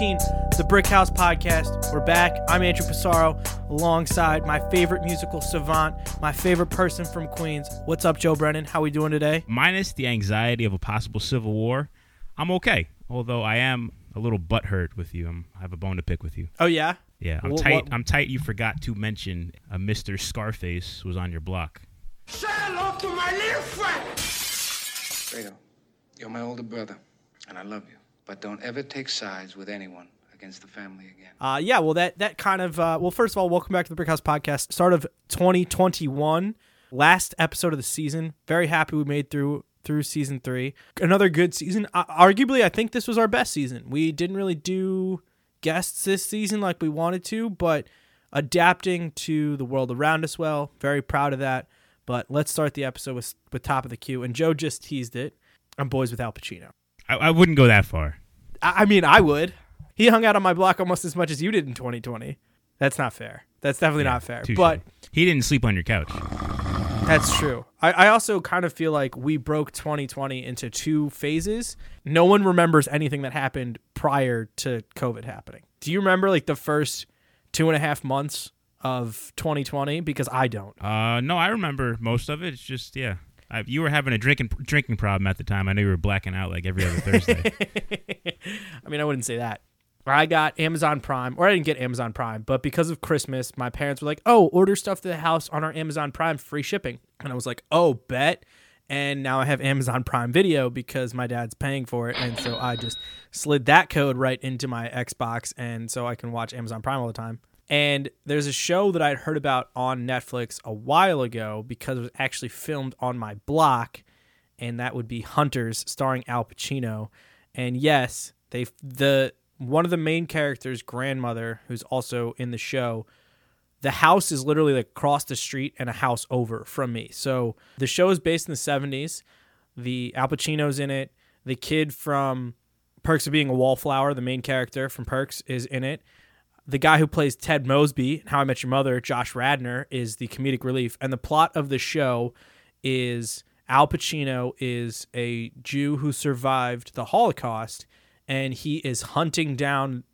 the Brick House Podcast. We're back. I'm Andrew Passaro alongside my favorite musical savant, my favorite person from Queens. What's up, Joe Brennan? How we doing today? Minus the anxiety of a possible civil war, I'm okay. Although I am a little butthurt with you. I'm, I have a bone to pick with you. Oh yeah. Yeah, I'm what, tight. What? I'm tight. You forgot to mention uh, a Mr. Scarface was on your block. Say hello to my little friend. Fredo, you're my older brother, and I love you. But don't ever take sides with anyone against the family again. Uh, yeah, well, that that kind of uh, well, first of all, welcome back to the Brick House Podcast. Start of 2021, last episode of the season. Very happy we made through through season three. Another good season. Uh, arguably, I think this was our best season. We didn't really do guests this season like we wanted to, but adapting to the world around us well. Very proud of that. But let's start the episode with with top of the queue. And Joe just teased it. I'm boys with Al Pacino. I, I wouldn't go that far. I, I mean, I would. He hung out on my block almost as much as you did in 2020. That's not fair. That's definitely not fair. But he didn't sleep on your couch. that's true. I, I also kind of feel like we broke 2020 into two phases. No one remembers anything that happened prior to COVID happening. Do you remember like the first two and a half months of 2020? Because I don't. Uh, no, I remember most of it. It's just yeah. I, you were having a drinking drinking problem at the time. I know you were blacking out like every other Thursday. I mean, I wouldn't say that. I got Amazon Prime, or I didn't get Amazon Prime, but because of Christmas, my parents were like, "Oh, order stuff to the house on our Amazon Prime, free shipping." And I was like, "Oh, bet." And now I have Amazon Prime Video because my dad's paying for it, and so I just slid that code right into my Xbox, and so I can watch Amazon Prime all the time. And there's a show that I'd heard about on Netflix a while ago because it was actually filmed on my block, and that would be Hunters, starring Al Pacino. And yes, they the one of the main characters' grandmother, who's also in the show, the house is literally like across the street and a house over from me. So the show is based in the 70s. The Al Pacino's in it. The kid from Perks of Being a Wallflower, the main character from Perks, is in it. The guy who plays Ted Mosby in How I Met Your Mother, Josh Radnor, is the comedic relief. And the plot of the show is Al Pacino is a Jew who survived the Holocaust and he is hunting down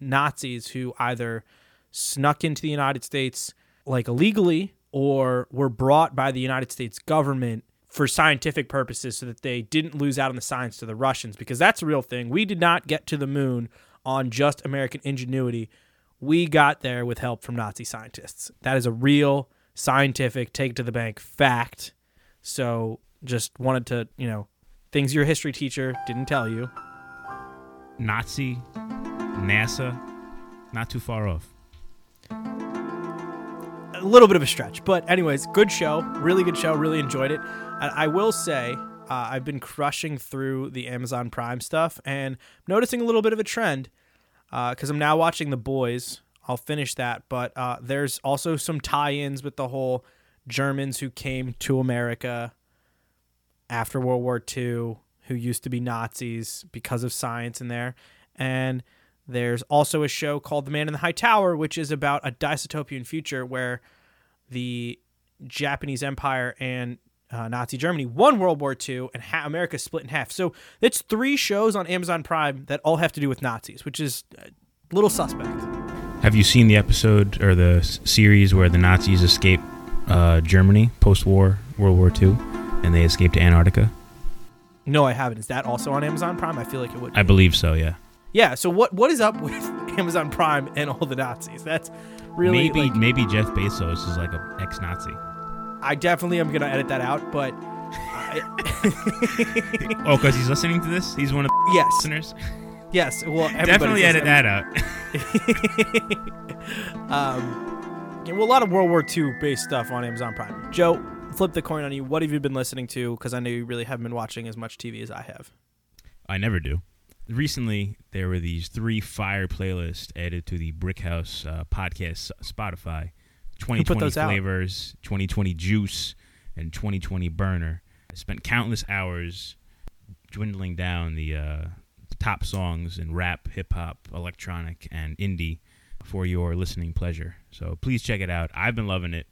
Nazis who either snuck into the United States like illegally or were brought by the United States government for scientific purposes so that they didn't lose out on the science to the Russians because that's a real thing. We did not get to the moon on just American ingenuity. We got there with help from Nazi scientists. That is a real scientific take to the bank fact. So just wanted to, you know, things your history teacher didn't tell you. Nazi, NASA, not too far off. a little bit of a stretch, but anyways, good show, really good show, really enjoyed it. And I will say, uh, I've been crushing through the Amazon Prime stuff and noticing a little bit of a trend because I'm now watching The Boys. I'll finish that, but uh, there's also some tie-ins with the whole Germans who came to America after World War II, who used to be Nazis because of science in there, and there's also a show called The Man in the High Tower, which is about a dystopian future where the Japanese Empire and uh, Nazi Germany won World War II and ha- America split in half. So it's three shows on Amazon Prime that all have to do with Nazis, which is a little suspect. Have you seen the episode or the s- series where the Nazis escape uh, Germany post-war World War II, and they escape to Antarctica? No, I haven't. Is that also on Amazon Prime? I feel like it would. I believe so. Yeah. yeah. So what what is up with Amazon Prime and all the Nazis? That's really maybe like, maybe Jeff Bezos is like an ex-Nazi. I definitely am gonna edit that out, but Oh, because he's listening to this. He's one of the yes, listeners. yes. Well, Definitely edit that out. Um, yeah, well, a lot of World War II based stuff on Amazon Prime. Joe, flip the coin on you. What have you been listening to? Because I know you really haven't been watching as much TV as I have. I never do. Recently, there were these three fire playlists added to the Brickhouse uh, podcast Spotify. 2020 those out? flavors, 2020 juice, and 2020 burner. I spent countless hours dwindling down the uh, top songs in rap, hip hop, electronic, and indie for your listening pleasure. So please check it out. I've been loving it.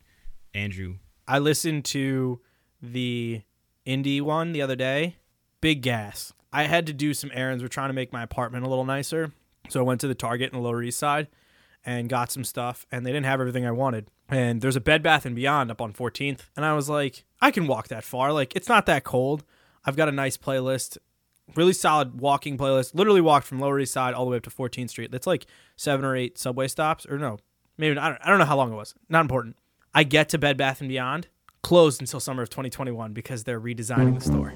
Andrew, I listened to the indie one the other day. Big gas. I had to do some errands. We're trying to make my apartment a little nicer. So I went to the Target in the Lower East Side and got some stuff and they didn't have everything I wanted. And there's a Bed Bath and Beyond up on 14th and I was like, I can walk that far. Like it's not that cold. I've got a nice playlist. Really solid walking playlist. Literally walked from Lower East Side all the way up to 14th Street. That's like 7 or 8 subway stops or no. Maybe I don't, I don't know how long it was. Not important. I get to Bed Bath and Beyond, closed until summer of 2021 because they're redesigning the store.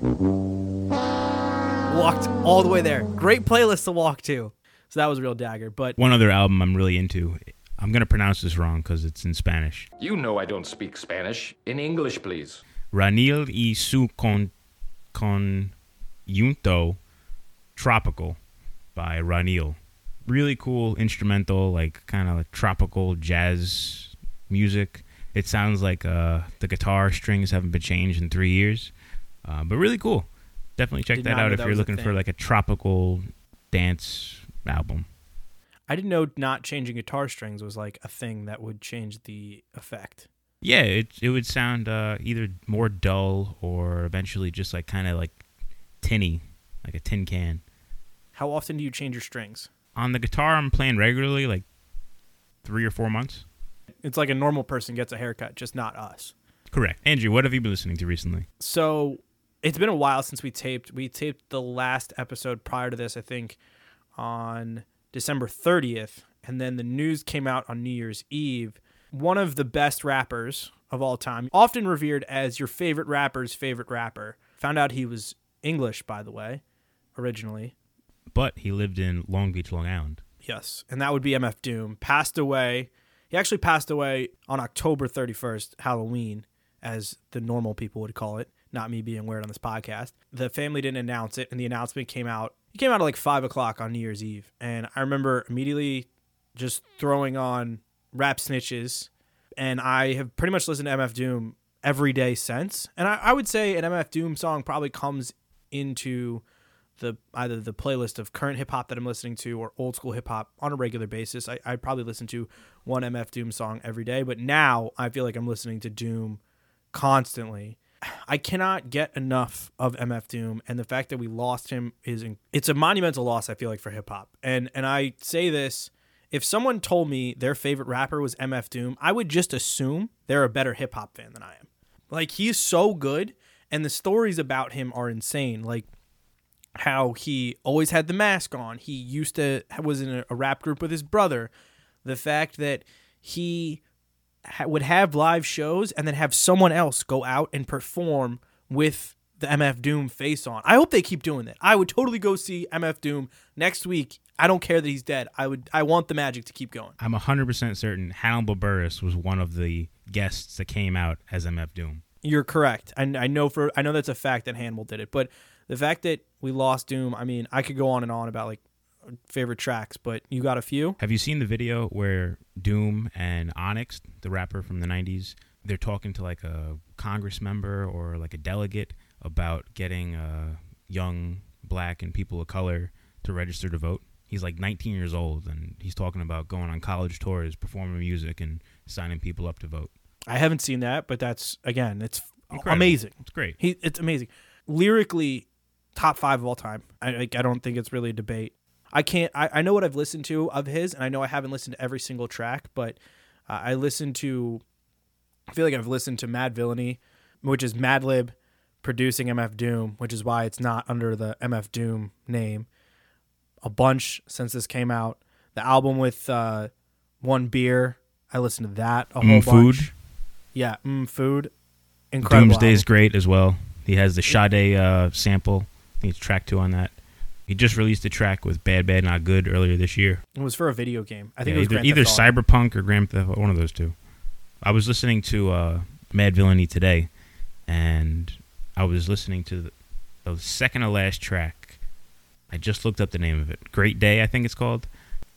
Walked all the way there. Great playlist to walk to. So that was a real dagger. But One other album I'm really into. I'm gonna pronounce this wrong because it's in Spanish. You know I don't speak Spanish. In English, please. Ranil y su con conjunto tropical by Ranil. Really cool instrumental, like kind of tropical jazz music. It sounds like uh, the guitar strings haven't been changed in three years, uh, but really cool. Definitely check Did that out if that you're looking for like a tropical dance album. I didn't know not changing guitar strings was like a thing that would change the effect. Yeah, it it would sound uh, either more dull or eventually just like kind of like tinny, like a tin can. How often do you change your strings? On the guitar, I'm playing regularly, like three or four months. It's like a normal person gets a haircut, just not us. Correct. Andrew, what have you been listening to recently? So it's been a while since we taped. We taped the last episode prior to this, I think, on December 30th. And then the news came out on New Year's Eve. One of the best rappers of all time, often revered as your favorite rapper's favorite rapper. Found out he was English, by the way, originally. But he lived in Long Beach, Long Island. Yes, and that would be MF Doom. Passed away. He actually passed away on October 31st, Halloween, as the normal people would call it. Not me being weird on this podcast. The family didn't announce it, and the announcement came out. It came out at like five o'clock on New Year's Eve, and I remember immediately just throwing on rap snitches, and I have pretty much listened to MF Doom every day since. And I, I would say an MF Doom song probably comes into the either the playlist of current hip hop that I'm listening to or old school hip hop on a regular basis. I, I probably listen to one MF Doom song every day, but now I feel like I'm listening to Doom constantly. I cannot get enough of MF Doom, and the fact that we lost him is it's a monumental loss. I feel like for hip hop, and and I say this: if someone told me their favorite rapper was MF Doom, I would just assume they're a better hip hop fan than I am. Like he's so good, and the stories about him are insane. Like how he always had the mask on. He used to was in a, a rap group with his brother. The fact that he ha- would have live shows and then have someone else go out and perform with the MF Doom face on. I hope they keep doing that. I would totally go see MF Doom next week. I don't care that he's dead. I would I want the magic to keep going. I'm 100% certain Hannibal Buress was one of the guests that came out as MF Doom. You're correct. I, I know for I know that's a fact that Hannibal did it, but the fact that we lost Doom, I mean, I could go on and on about like favorite tracks, but you got a few. Have you seen the video where Doom and Onyx, the rapper from the 90s, they're talking to like a Congress member or like a delegate about getting uh, young black and people of color to register to vote? He's like 19 years old and he's talking about going on college tours, performing music, and signing people up to vote. I haven't seen that, but that's again, it's Incredible. amazing. It's great. He it's amazing. Lyrically, top five of all time. I like, I don't think it's really a debate. I can't. I, I know what I've listened to of his, and I know I haven't listened to every single track, but uh, I listened to. I feel like I've listened to Madvillainy, which is Madlib producing MF Doom, which is why it's not under the MF Doom name. A bunch since this came out. The album with uh, one beer. I listened to that a whole Mm, Food. bunch. Yeah, mm, food. Incredible. Doomsday's album. great as well. He has the Sade uh, sample. I think it's track two on that. He just released a track with Bad Bad Not Good earlier this year. It was for a video game. I think Yeah, it was either either Cyberpunk or Grand Theft one of those two. I was listening to uh, Madvillainy today, and I was listening to the, the second to last track. I just looked up the name of it. Great Day, I think it's called.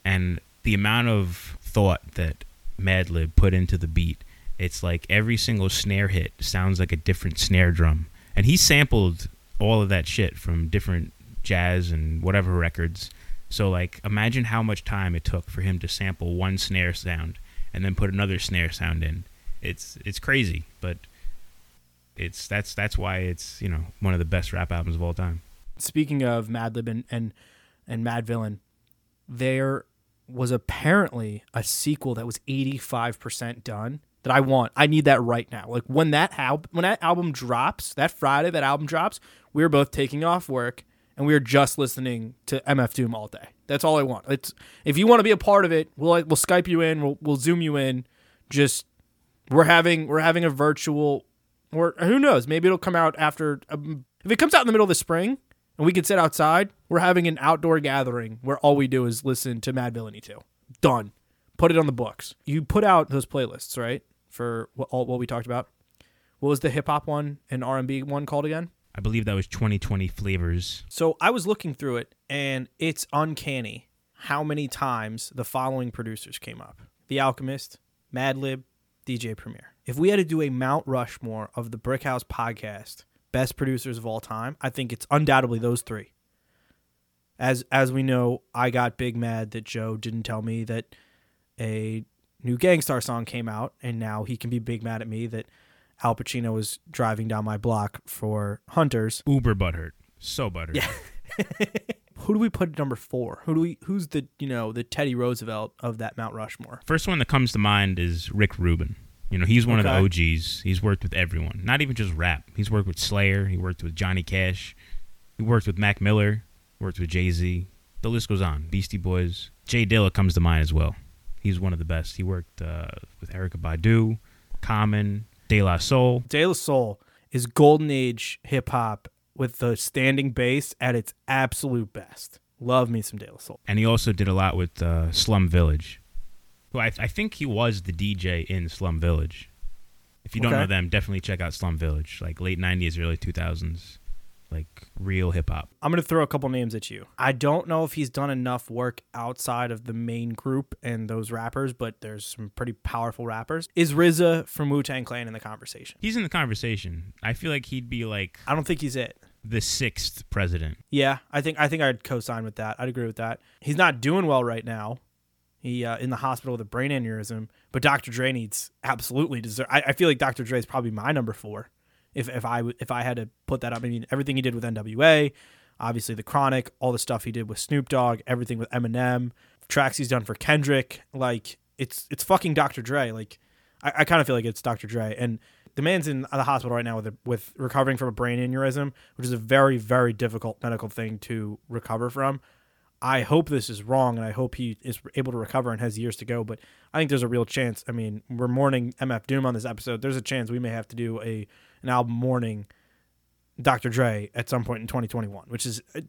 And the amount of thought that Madlib put into the beat, it's like every single snare hit sounds like a different snare drum. And he sampled all of that shit from different jazz and whatever records. So like imagine how much time it took for him to sample one snare sound and then put another snare sound in. It's it's crazy, but it's that's that's why it's, you know, one of the best rap albums of all time. Speaking of Madlib and and, and Madvillain, there was apparently a sequel that was 85% done that I want. I need that right now. Like when that al- when that album drops, that Friday that album drops, we're both taking off work and we're just listening to MF Doom all day. That's all I want. It's if you want to be a part of it, we'll we'll Skype you in, we'll we'll Zoom you in. Just we're having we're having a virtual or who knows, maybe it'll come out after um, if it comes out in the middle of the spring and we can sit outside, we're having an outdoor gathering where all we do is listen to Madvillainy 2. Done. Put it on the books. You put out those playlists, right? For what, all, what we talked about. What was the hip hop one and R&B one called again? I believe that was 2020 flavors. So I was looking through it and it's uncanny how many times the following producers came up. The Alchemist, Madlib, DJ Premier. If we had to do a Mount Rushmore of the Brick House podcast, best producers of all time, I think it's undoubtedly those three. As as we know, I got big mad that Joe didn't tell me that a new Gang Starr song came out, and now he can be big mad at me that Al Pacino was driving down my block for Hunters. Uber butthurt. So butthurt. Yeah. Who do we put at number four? Who do we? Who's the you know the Teddy Roosevelt of that Mount Rushmore? First one that comes to mind is Rick Rubin. You know, he's one Okay. of the OGs. He's worked with everyone, not even just rap. He's worked with Slayer. He worked with Johnny Cash. He worked with Mac Miller. Worked with Jay Z. The list goes on. Beastie Boys. J Dilla comes to mind as well. He's one of the best. He worked uh, with Erykah Badu, Common, De La Soul. De La Soul is golden age hip hop with the standing bass at its absolute best. Love me some De La Soul. and he also did a lot with uh, Slum Village. Who I, I think he was the DJ in Slum Village. If you don't Okay. know them, definitely check out Slum Village, like late '90s, early 2000s, like real hip hop. I'm gonna throw a couple names at you. I don't know if he's done enough work outside of the main group and those rappers, but there's some pretty powerful rappers. Is RZA from Wu Tang Clan in the conversation? He's in the conversation. I feel like he'd be like I don't think he's it. the sixth president. Yeah, I think I think I'd co-sign with that. I'd agree with that. He's not doing well right now. He uh, in the hospital with a brain aneurysm, but Dr. Dre needs absolutely deserve. I, I feel like Dr. Dre is probably my number four. If if I if I had to put that up, I mean everything he did with NWA, obviously the Chronic, all the stuff he did with Snoop Dogg, everything with Eminem, tracks he's done for Kendrick, like it's it's fucking Dr. Dre. Like I, I kind of feel like it's Dr. Dre, and the man's in the hospital right now with a, with recovering from a brain aneurysm, which is a very very difficult medical thing to recover from. I hope this is wrong, and I hope he is able to recover and has years to go. But I think there's a real chance. I mean, we're mourning MF Doom on this episode. There's a chance we may have to do a an album mourning Dr. Dre at some point in 2021, which is uh,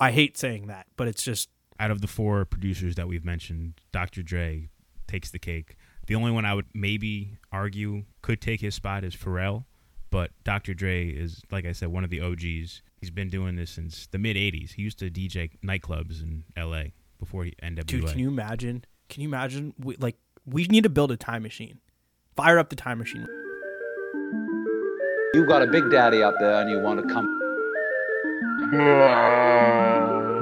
I hate saying that, but it's just Out of the four producers that we've mentioned, Dr. Dre takes the cake. The only one I would maybe argue could take his spot is Pharrell, but Dr. Dre is, like I said, one of the OGs. He's been doing this since the mid '80s. He used to DJ nightclubs in L.A. before he NWA. dude. Can you imagine? Can you imagine? We, like we need to build a time machine. Fire up the time machine. You got a big daddy up there and you want to come.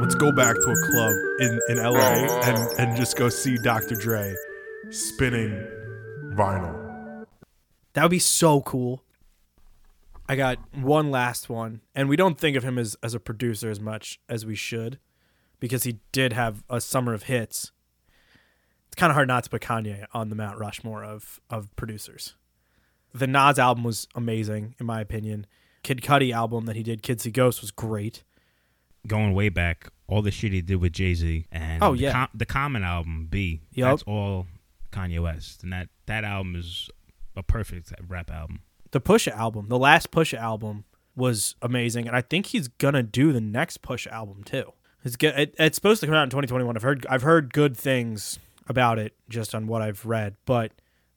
Let's go back to a club in, in LA and, and just go see Dr. Dre spinning vinyl. That would be so cool. I got one last one, and we don't think of him as, as a producer as much as we should because he did have a summer of hits. It's kind of hard not to put Kanye on the Mount Rushmore of, of producers. The Nas album was amazing, in my opinion. Kid Cudi album that he did, Kids See Ghosts, was great. Going way back, all the shit he did with Jay Z and Oh, the yeah. Com- the Common album B. Yup. That's all Kanye West, and that that album is a perfect rap album. The Pusha album, the last Pusha album, was amazing, and I think he's gonna do the next Pusha album too. It's get, it, it's supposed to come out in 2021. I've heard I've heard good things about it just on what I've read, but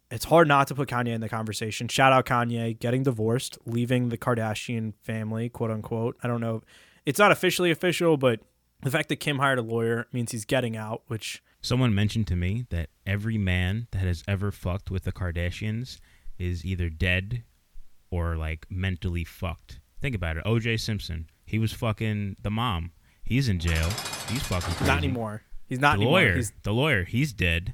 it's hard not to put Kanye in the conversation. Shout out Kanye getting divorced, leaving the Kardashian family, quote unquote. I don't know. It's not officially official, but the fact that Kim hired a lawyer means he's getting out, which Someone mentioned to me that every man that has ever fucked with the Kardashians is either dead or like mentally fucked. Think about it. OJ Simpson, he was fucking the mom. He's in jail. He's fucking crazy. not anymore. He's not The anymore. lawyer, He's, the lawyer, he's dead.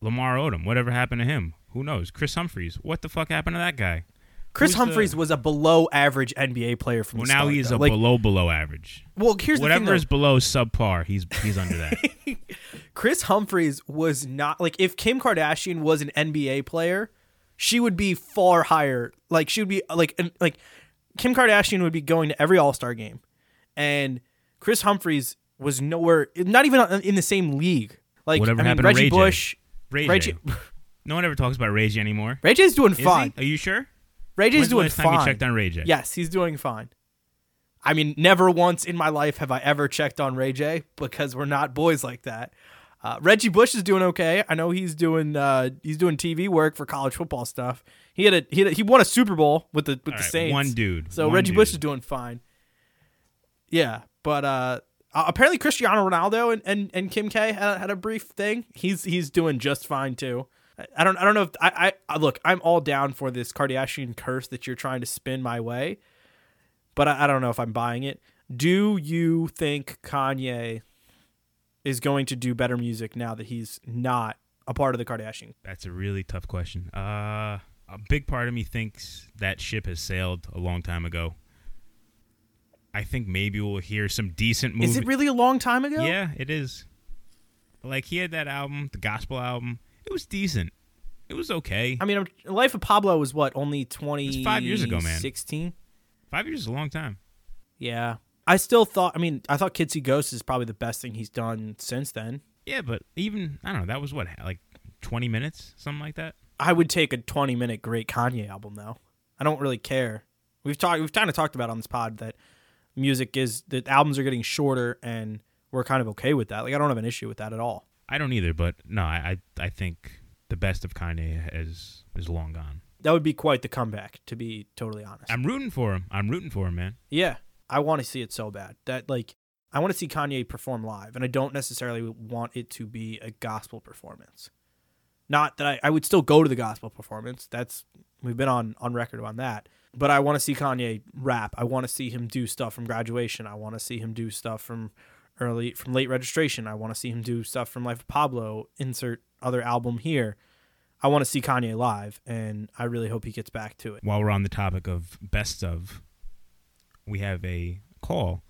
Lamar Odom, whatever happened to him? Who knows? Kris Humphries, what the fuck happened to that guy? Chris Who's the- Humphries was a below average NBA player from Well, the now start, he's though. a like, below below average. well, here's the Whatever thing, is though. below subpar, he's he's under that. Kris Humphries was not like if Kim Kardashian was an NBA player, she would be far higher. Like she would be like like Kim Kardashian would be going to every All Star game, and Kris Humphries was nowhere, not even in the same league. Like Whatever I mean, happened to Reggie Ray J? Bush, Ray Ray J. J- No one ever talks about Ray J anymore. Ray J's doing Is he? fine. Are you sure? Ray J's When's the doing last fine. time you checked on Ray J? Yes, he's doing fine. I mean, never once in my life have I ever checked on Ray J because we're not boys like that. Uh, Reggie Bush is doing okay. I know he's doing uh, he's doing TV work for college football stuff. He had a he had a, he won a Super Bowl with the with All the right, Saints. one dude, So one Reggie Bush is doing fine. Yeah, but uh, apparently Cristiano Ronaldo and, and, and Kim K had, had a brief thing. He's he's doing just fine too. I- I don't I don't know if I, I look. I'm all down for this Kardashian curse that you're trying to spin my way, but I, I don't know if I'm buying it. Do you think Kanye is going to do better music now that he's not a part of the Kardashian? That's a really tough question. Uh, a big part of me thinks that ship has sailed a long time ago. I think maybe we'll hear some decent movie. Is it really a long time ago? Yeah, it is. Like he had that album, the gospel album. It was decent. It was okay. I mean, Life of Pablo was what only twenty five years ago, man. Sixteen. Five years is a long time. Yeah. I still thought I mean, I thought Kids See Ghosts is probably the best thing he's done since then. Yeah, but even I don't know. That was what like twenty minutes, something like that. I would take a 20 minute great Kanye album though. I don't really care. We've talked we've kind of talked about on this pod that music is the albums are getting shorter and we're kind of okay with that. Like I don't have an issue with that at all. I don't either, but no, I I, I think the best of Kanye is is long gone. That would be quite the comeback to be totally honest. I'm rooting for him. I'm rooting for him, man. Yeah, I want to see it so bad. That like I want to see Kanye perform live, and I don't necessarily want it to be a gospel performance. Not that I, I would still go to the gospel performance. That's we've been on on record on that. But I want to see Kanye rap. I want to see him do stuff from graduation. I want to see him do stuff from early from late registration. I want to see him do stuff from Life of Pablo. Insert other album here. I want to see Kanye live, and I really hope he gets back to it. While we're on the topic of best of, we have a call.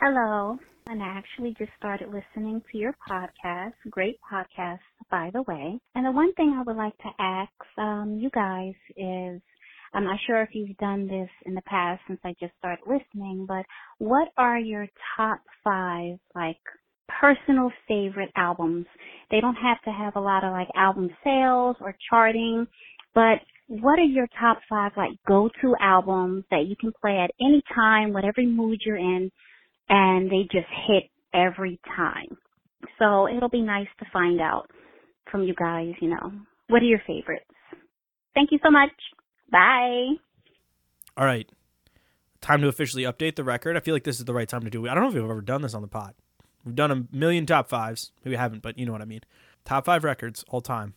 Hello. And I actually just started listening to your podcast. Great podcast, by the way. And the one thing I would like to ask um, you guys is, I'm not sure if you've done this in the past since I just started listening, but what are your top five, like, personal favorite albums? They don't have to have a lot of, like, album sales or charting, but what are your top five, like, go-to albums that you can play at any time, whatever mood you're in, and they just hit every time. So it'll be nice to find out from you guys, you know, what are your favorites? Thank you so much. Bye. All right. Time to officially update the record. I feel like this is the right time to do it. I don't know if we've ever done this on the pod. We've done a million top fives. Maybe we haven't, but you know what I mean. Top five records all time.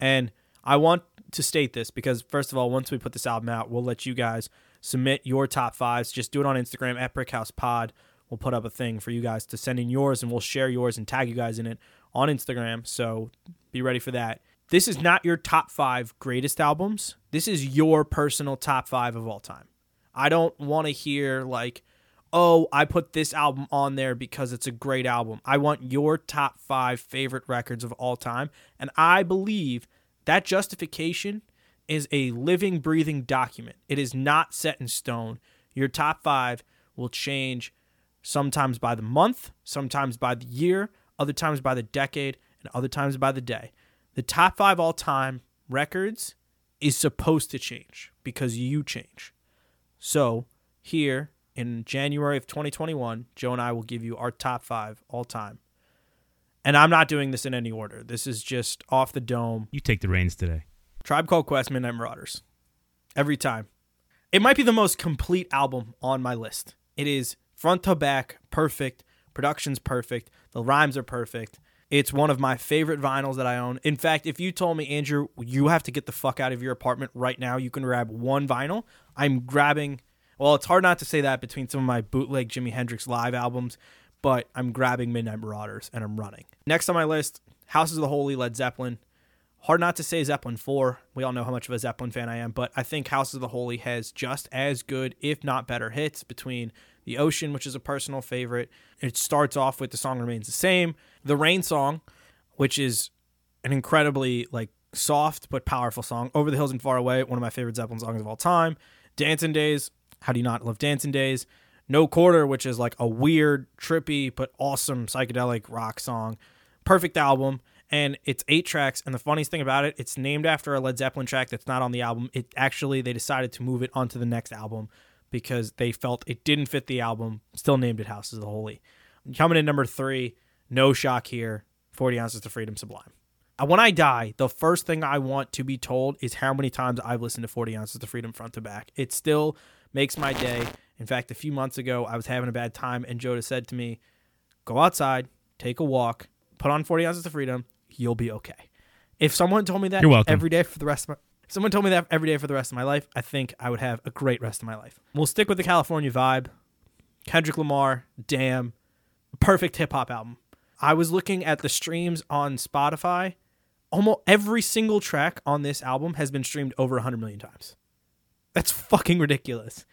And I want to state this because, first of all, once we put this album out, we'll let you guys submit your top fives. Just do it on Instagram at Brickhouse Pod. We'll put up a thing for you guys to send in yours and we'll share yours and tag you guys in it on Instagram. So be ready for that. This is not your top five greatest albums. This is your personal top five of all time. I don't want to hear like, oh, I put this album on there because it's a great album. I want your top five favorite records of all time. And I believe that justification is a living, breathing document. It is not set in stone. Your top five will change sometimes by the month, sometimes by the year, other times by the decade, and other times by the day. The top five all time records is supposed to change because you change. So, here in January of 2021, Joe and I will give you our top five all time. And I'm not doing this in any order. This is just off the dome. You take the reins today. Tribe Called Quest, Midnight Marauders. Every time. It might be the most complete album on my list. It is front to back, perfect. Production's perfect. The rhymes are perfect. It's one of my favorite vinyls that I own. In fact, if you told me, Andrew, you have to get the fuck out of your apartment right now, you can grab one vinyl. I'm grabbing, well, it's hard not to say that between some of my bootleg Jimi Hendrix live albums, but I'm grabbing Midnight Marauders and I'm running. Next on my list, Houses of the Holy, Led Zeppelin. Hard not to say Zeppelin 4. We all know how much of a Zeppelin fan I am, but I think Houses of the Holy has just as good, if not better, hits between The Ocean, which is a personal favorite. It starts off with The Song Remains the Same, The Rain Song, which is an incredibly like soft but powerful song. Over the Hills and Far Away, one of my favorite Zeppelin songs of all time. Dancing Days, how do you not love Dancing Days? No Quarter, which is like a weird, trippy but awesome psychedelic rock song. Perfect album. And it's eight tracks. And the funniest thing about it, it's named after a Led Zeppelin track that's not on the album. It actually they decided to move it onto the next album because they felt it didn't fit the album. Still named it Houses of the Holy. Coming in number three, no shock here. 40 ounces to freedom sublime. Uh, When I die, the first thing I want to be told is how many times I've listened to 40 ounces to freedom front to back. It still makes my day. In fact, a few months ago, I was having a bad time, and Joda said to me, Go outside, take a walk, put on 40 ounces of freedom, you'll be okay. If someone told me that every day for the rest of my if someone told me that every day for the rest of my life, I think I would have a great rest of my life. We'll stick with the California vibe. Kendrick Lamar, damn, perfect hip hop album. I was looking at the streams on Spotify. Almost every single track on this album has been streamed over 100 million times. That's fucking ridiculous.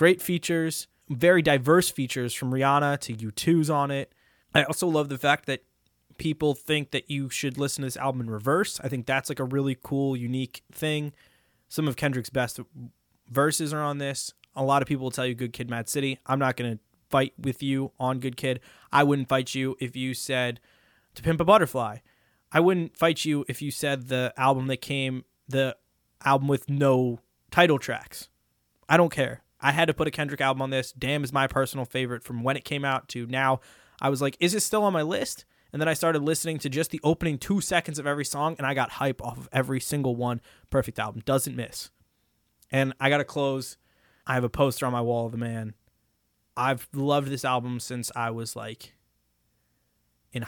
Great features, very diverse features from Rihanna to U2's on it. I also love the fact that people think that you should listen to this album in reverse. I think that's like a really cool, unique thing. Some of Kendrick's best verses are on this. A lot of people will tell you Good Kid, Mad City. I'm not going to fight with you on Good Kid. I wouldn't fight you if you said To Pimp a Butterfly. I wouldn't fight you if you said the album that came, the album with no title tracks. I don't care. I had to put a Kendrick album on this. Damn is my personal favorite from when it came out to now. I was like, is it still on my list? And then I started listening to just the opening two seconds of every song, and I got hype off of every single one. Perfect album. Doesn't miss. And I got to close. I have a poster on my wall of the man. I've loved this album since I was like in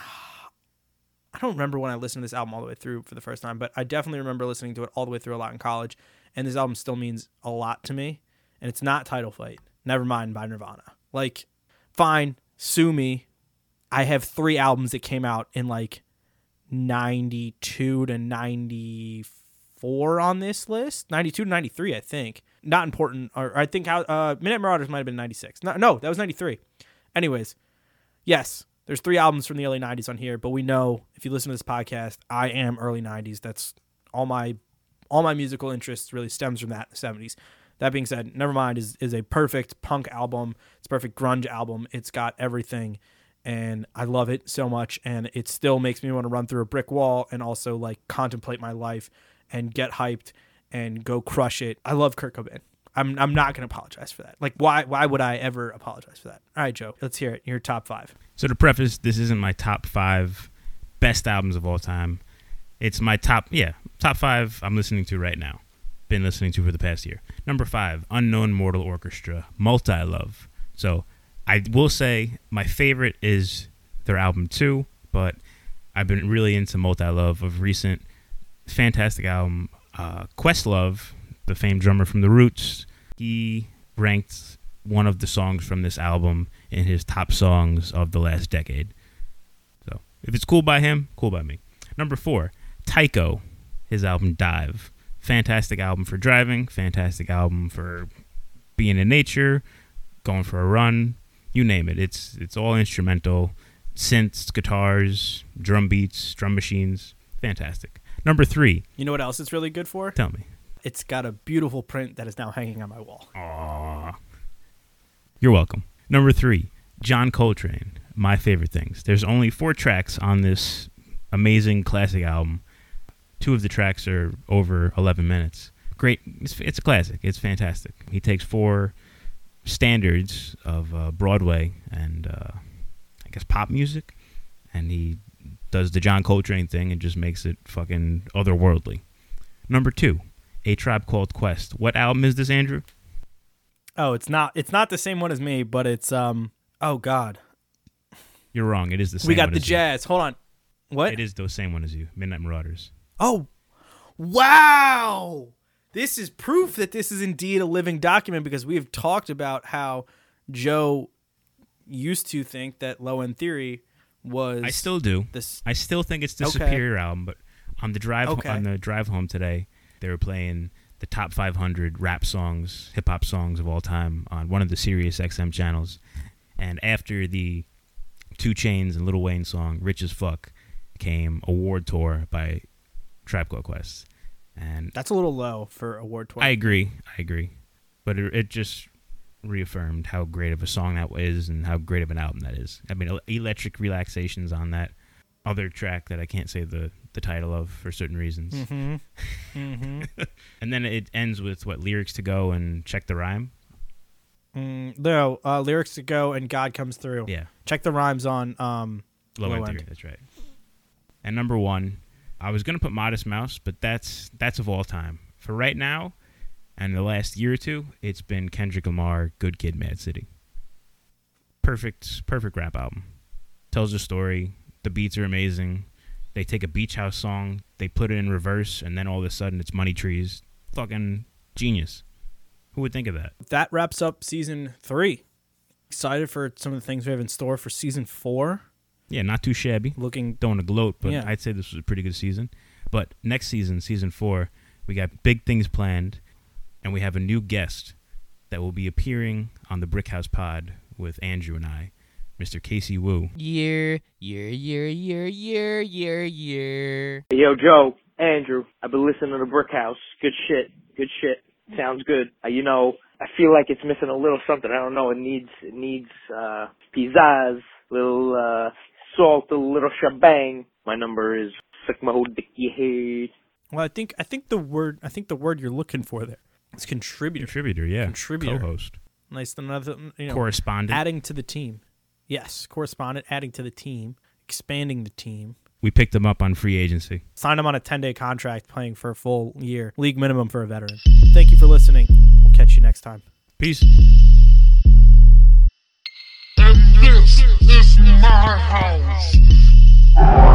I don't remember when I listened to this album all the way through for the first time, but I definitely remember listening to it all the way through a lot in college. And this album still means a lot to me. And it's not Title Fight. Never mind by Nirvana. Like, fine, sue me. I have three albums that came out in like 92 to 94 on this list. 92 to 93, I think. Not important. Or I think how uh, Midnight Marauders might have been 96. No, no, that was 93. Anyways, yes, there's three albums from the early 90s on here, but we know if you listen to this podcast, I am early 90s. That's all my all my musical interest really stems from that in the 70s. That being said, Nevermind is is a perfect punk album. It's a perfect grunge album. It's got everything and I love it so much and it still makes me want to run through a brick wall and also like contemplate my life and get hyped and go crush it. I love Kurt Cobain. I'm I'm not going to apologize for that. Like why why would I ever apologize for that? All right, Joe, let's hear it. Your top 5. So to preface, this isn't my top five best albums of all time. It's my top, yeah, top five I'm listening to right now. Been listening to for the past year. Number five, Unknown Mortal Orchestra, Multi Love. So I will say my favorite is their album two, but I've been really into Multi Love of recent. Fantastic album. Uh, Questlove, the famed drummer from The Roots, he ranked one of the songs from this album in his top songs of the last decade. So if it's cool by him, cool by me. Number four, Tycho, his album Dive. Fantastic album for driving, fantastic album for being in nature, going for a run, you name it. It's it's all instrumental, synths, guitars, drum beats, drum machines. Fantastic. Number three, You know what else it's really good for? tell me. It's got a beautiful print that is now hanging on my wall. Aww. You're welcome. Number three, John Coltrane. My favorite things. There's only four tracks on this amazing classic album. Two of the tracks are over 11 minutes. Great. It's, it's a classic. It's fantastic. He takes four standards of uh, Broadway and uh, I guess pop music, and he does the John Coltrane thing and just makes it fucking otherworldly. Number two, A Tribe Called Quest. What album is this, Andrew? Oh, it's not it's not the same one as me, but it's um oh god. You're wrong. It is the same. we got the as you. jazz. Hold on. What? It is the same one as you. Midnight Marauders. Oh, wow! This is proof that this is indeed a living document because we have talked about how Joe used to think that Low End Theory was. I still do. This. I still think it's the Okay. superior album, but On the drive Okay. on the drive home today, they were playing the top 500 rap songs, hip hop songs of all time on one of the Sirius XM channels. And after the 2 Chainz and Lil Wayne song "Rich as Fuck" came "Award Tour" by Trap Called Quest, and That's a little low for award tour. I agree, I agree, but it, it just reaffirmed how great of a song that is and how great of an album that is. I mean, Electric Relaxations on that other track that I can't say the the title of for certain reasons. mm-hmm. Mm-hmm. And then it ends with what lyrics to go and check the rhyme. Mm, no, uh, lyrics to go and God comes through. Yeah, Check the rhymes on. Um, low, Low end, end. theory. That's right. And number one, I was gonna put Modest Mouse, but that's that's of all time. For right now, and the last year or two, it's been Kendrick Lamar, Good Kid, Mad City. Perfect, perfect rap album. Tells a story. The beats are amazing. They take a beach house song, they put it in reverse, and then all of a sudden it's Money Trees. Fucking genius. Who would think of that? that wraps up season three. Excited for some of the things we have in store for season four. Yeah, not too shabby. Looking don't want to gloat, but Yeah. I'd say this was a pretty good season. But next season, season four, we got big things planned, and we have a new guest that will be appearing on the Brick House Pod with Andrew and I, Mr. Casey Wu. Year, year, year, year, year, year, year. Hey, Yo, Joe, Andrew, I've been listening to the Brick House. Good shit. Good shit. Sounds good. Uh, you know, I feel like it's missing a little something. I don't know. It needs it needs uh pizzazz, little uh salt, a little shebang. My number is suck my whole dick you head. well, I think I think the word I think the word you're looking for there is contributor. Contributor, yeah. Contributor. Co-host. Nice another you know Correspondent. adding to the team. Yes, correspondent adding to the team, expanding the team. we picked him up on free agency. Signed him on a 10 day contract, playing for a full year, league minimum for a veteran. Thank you for listening. We'll catch you next time. Peace. My house.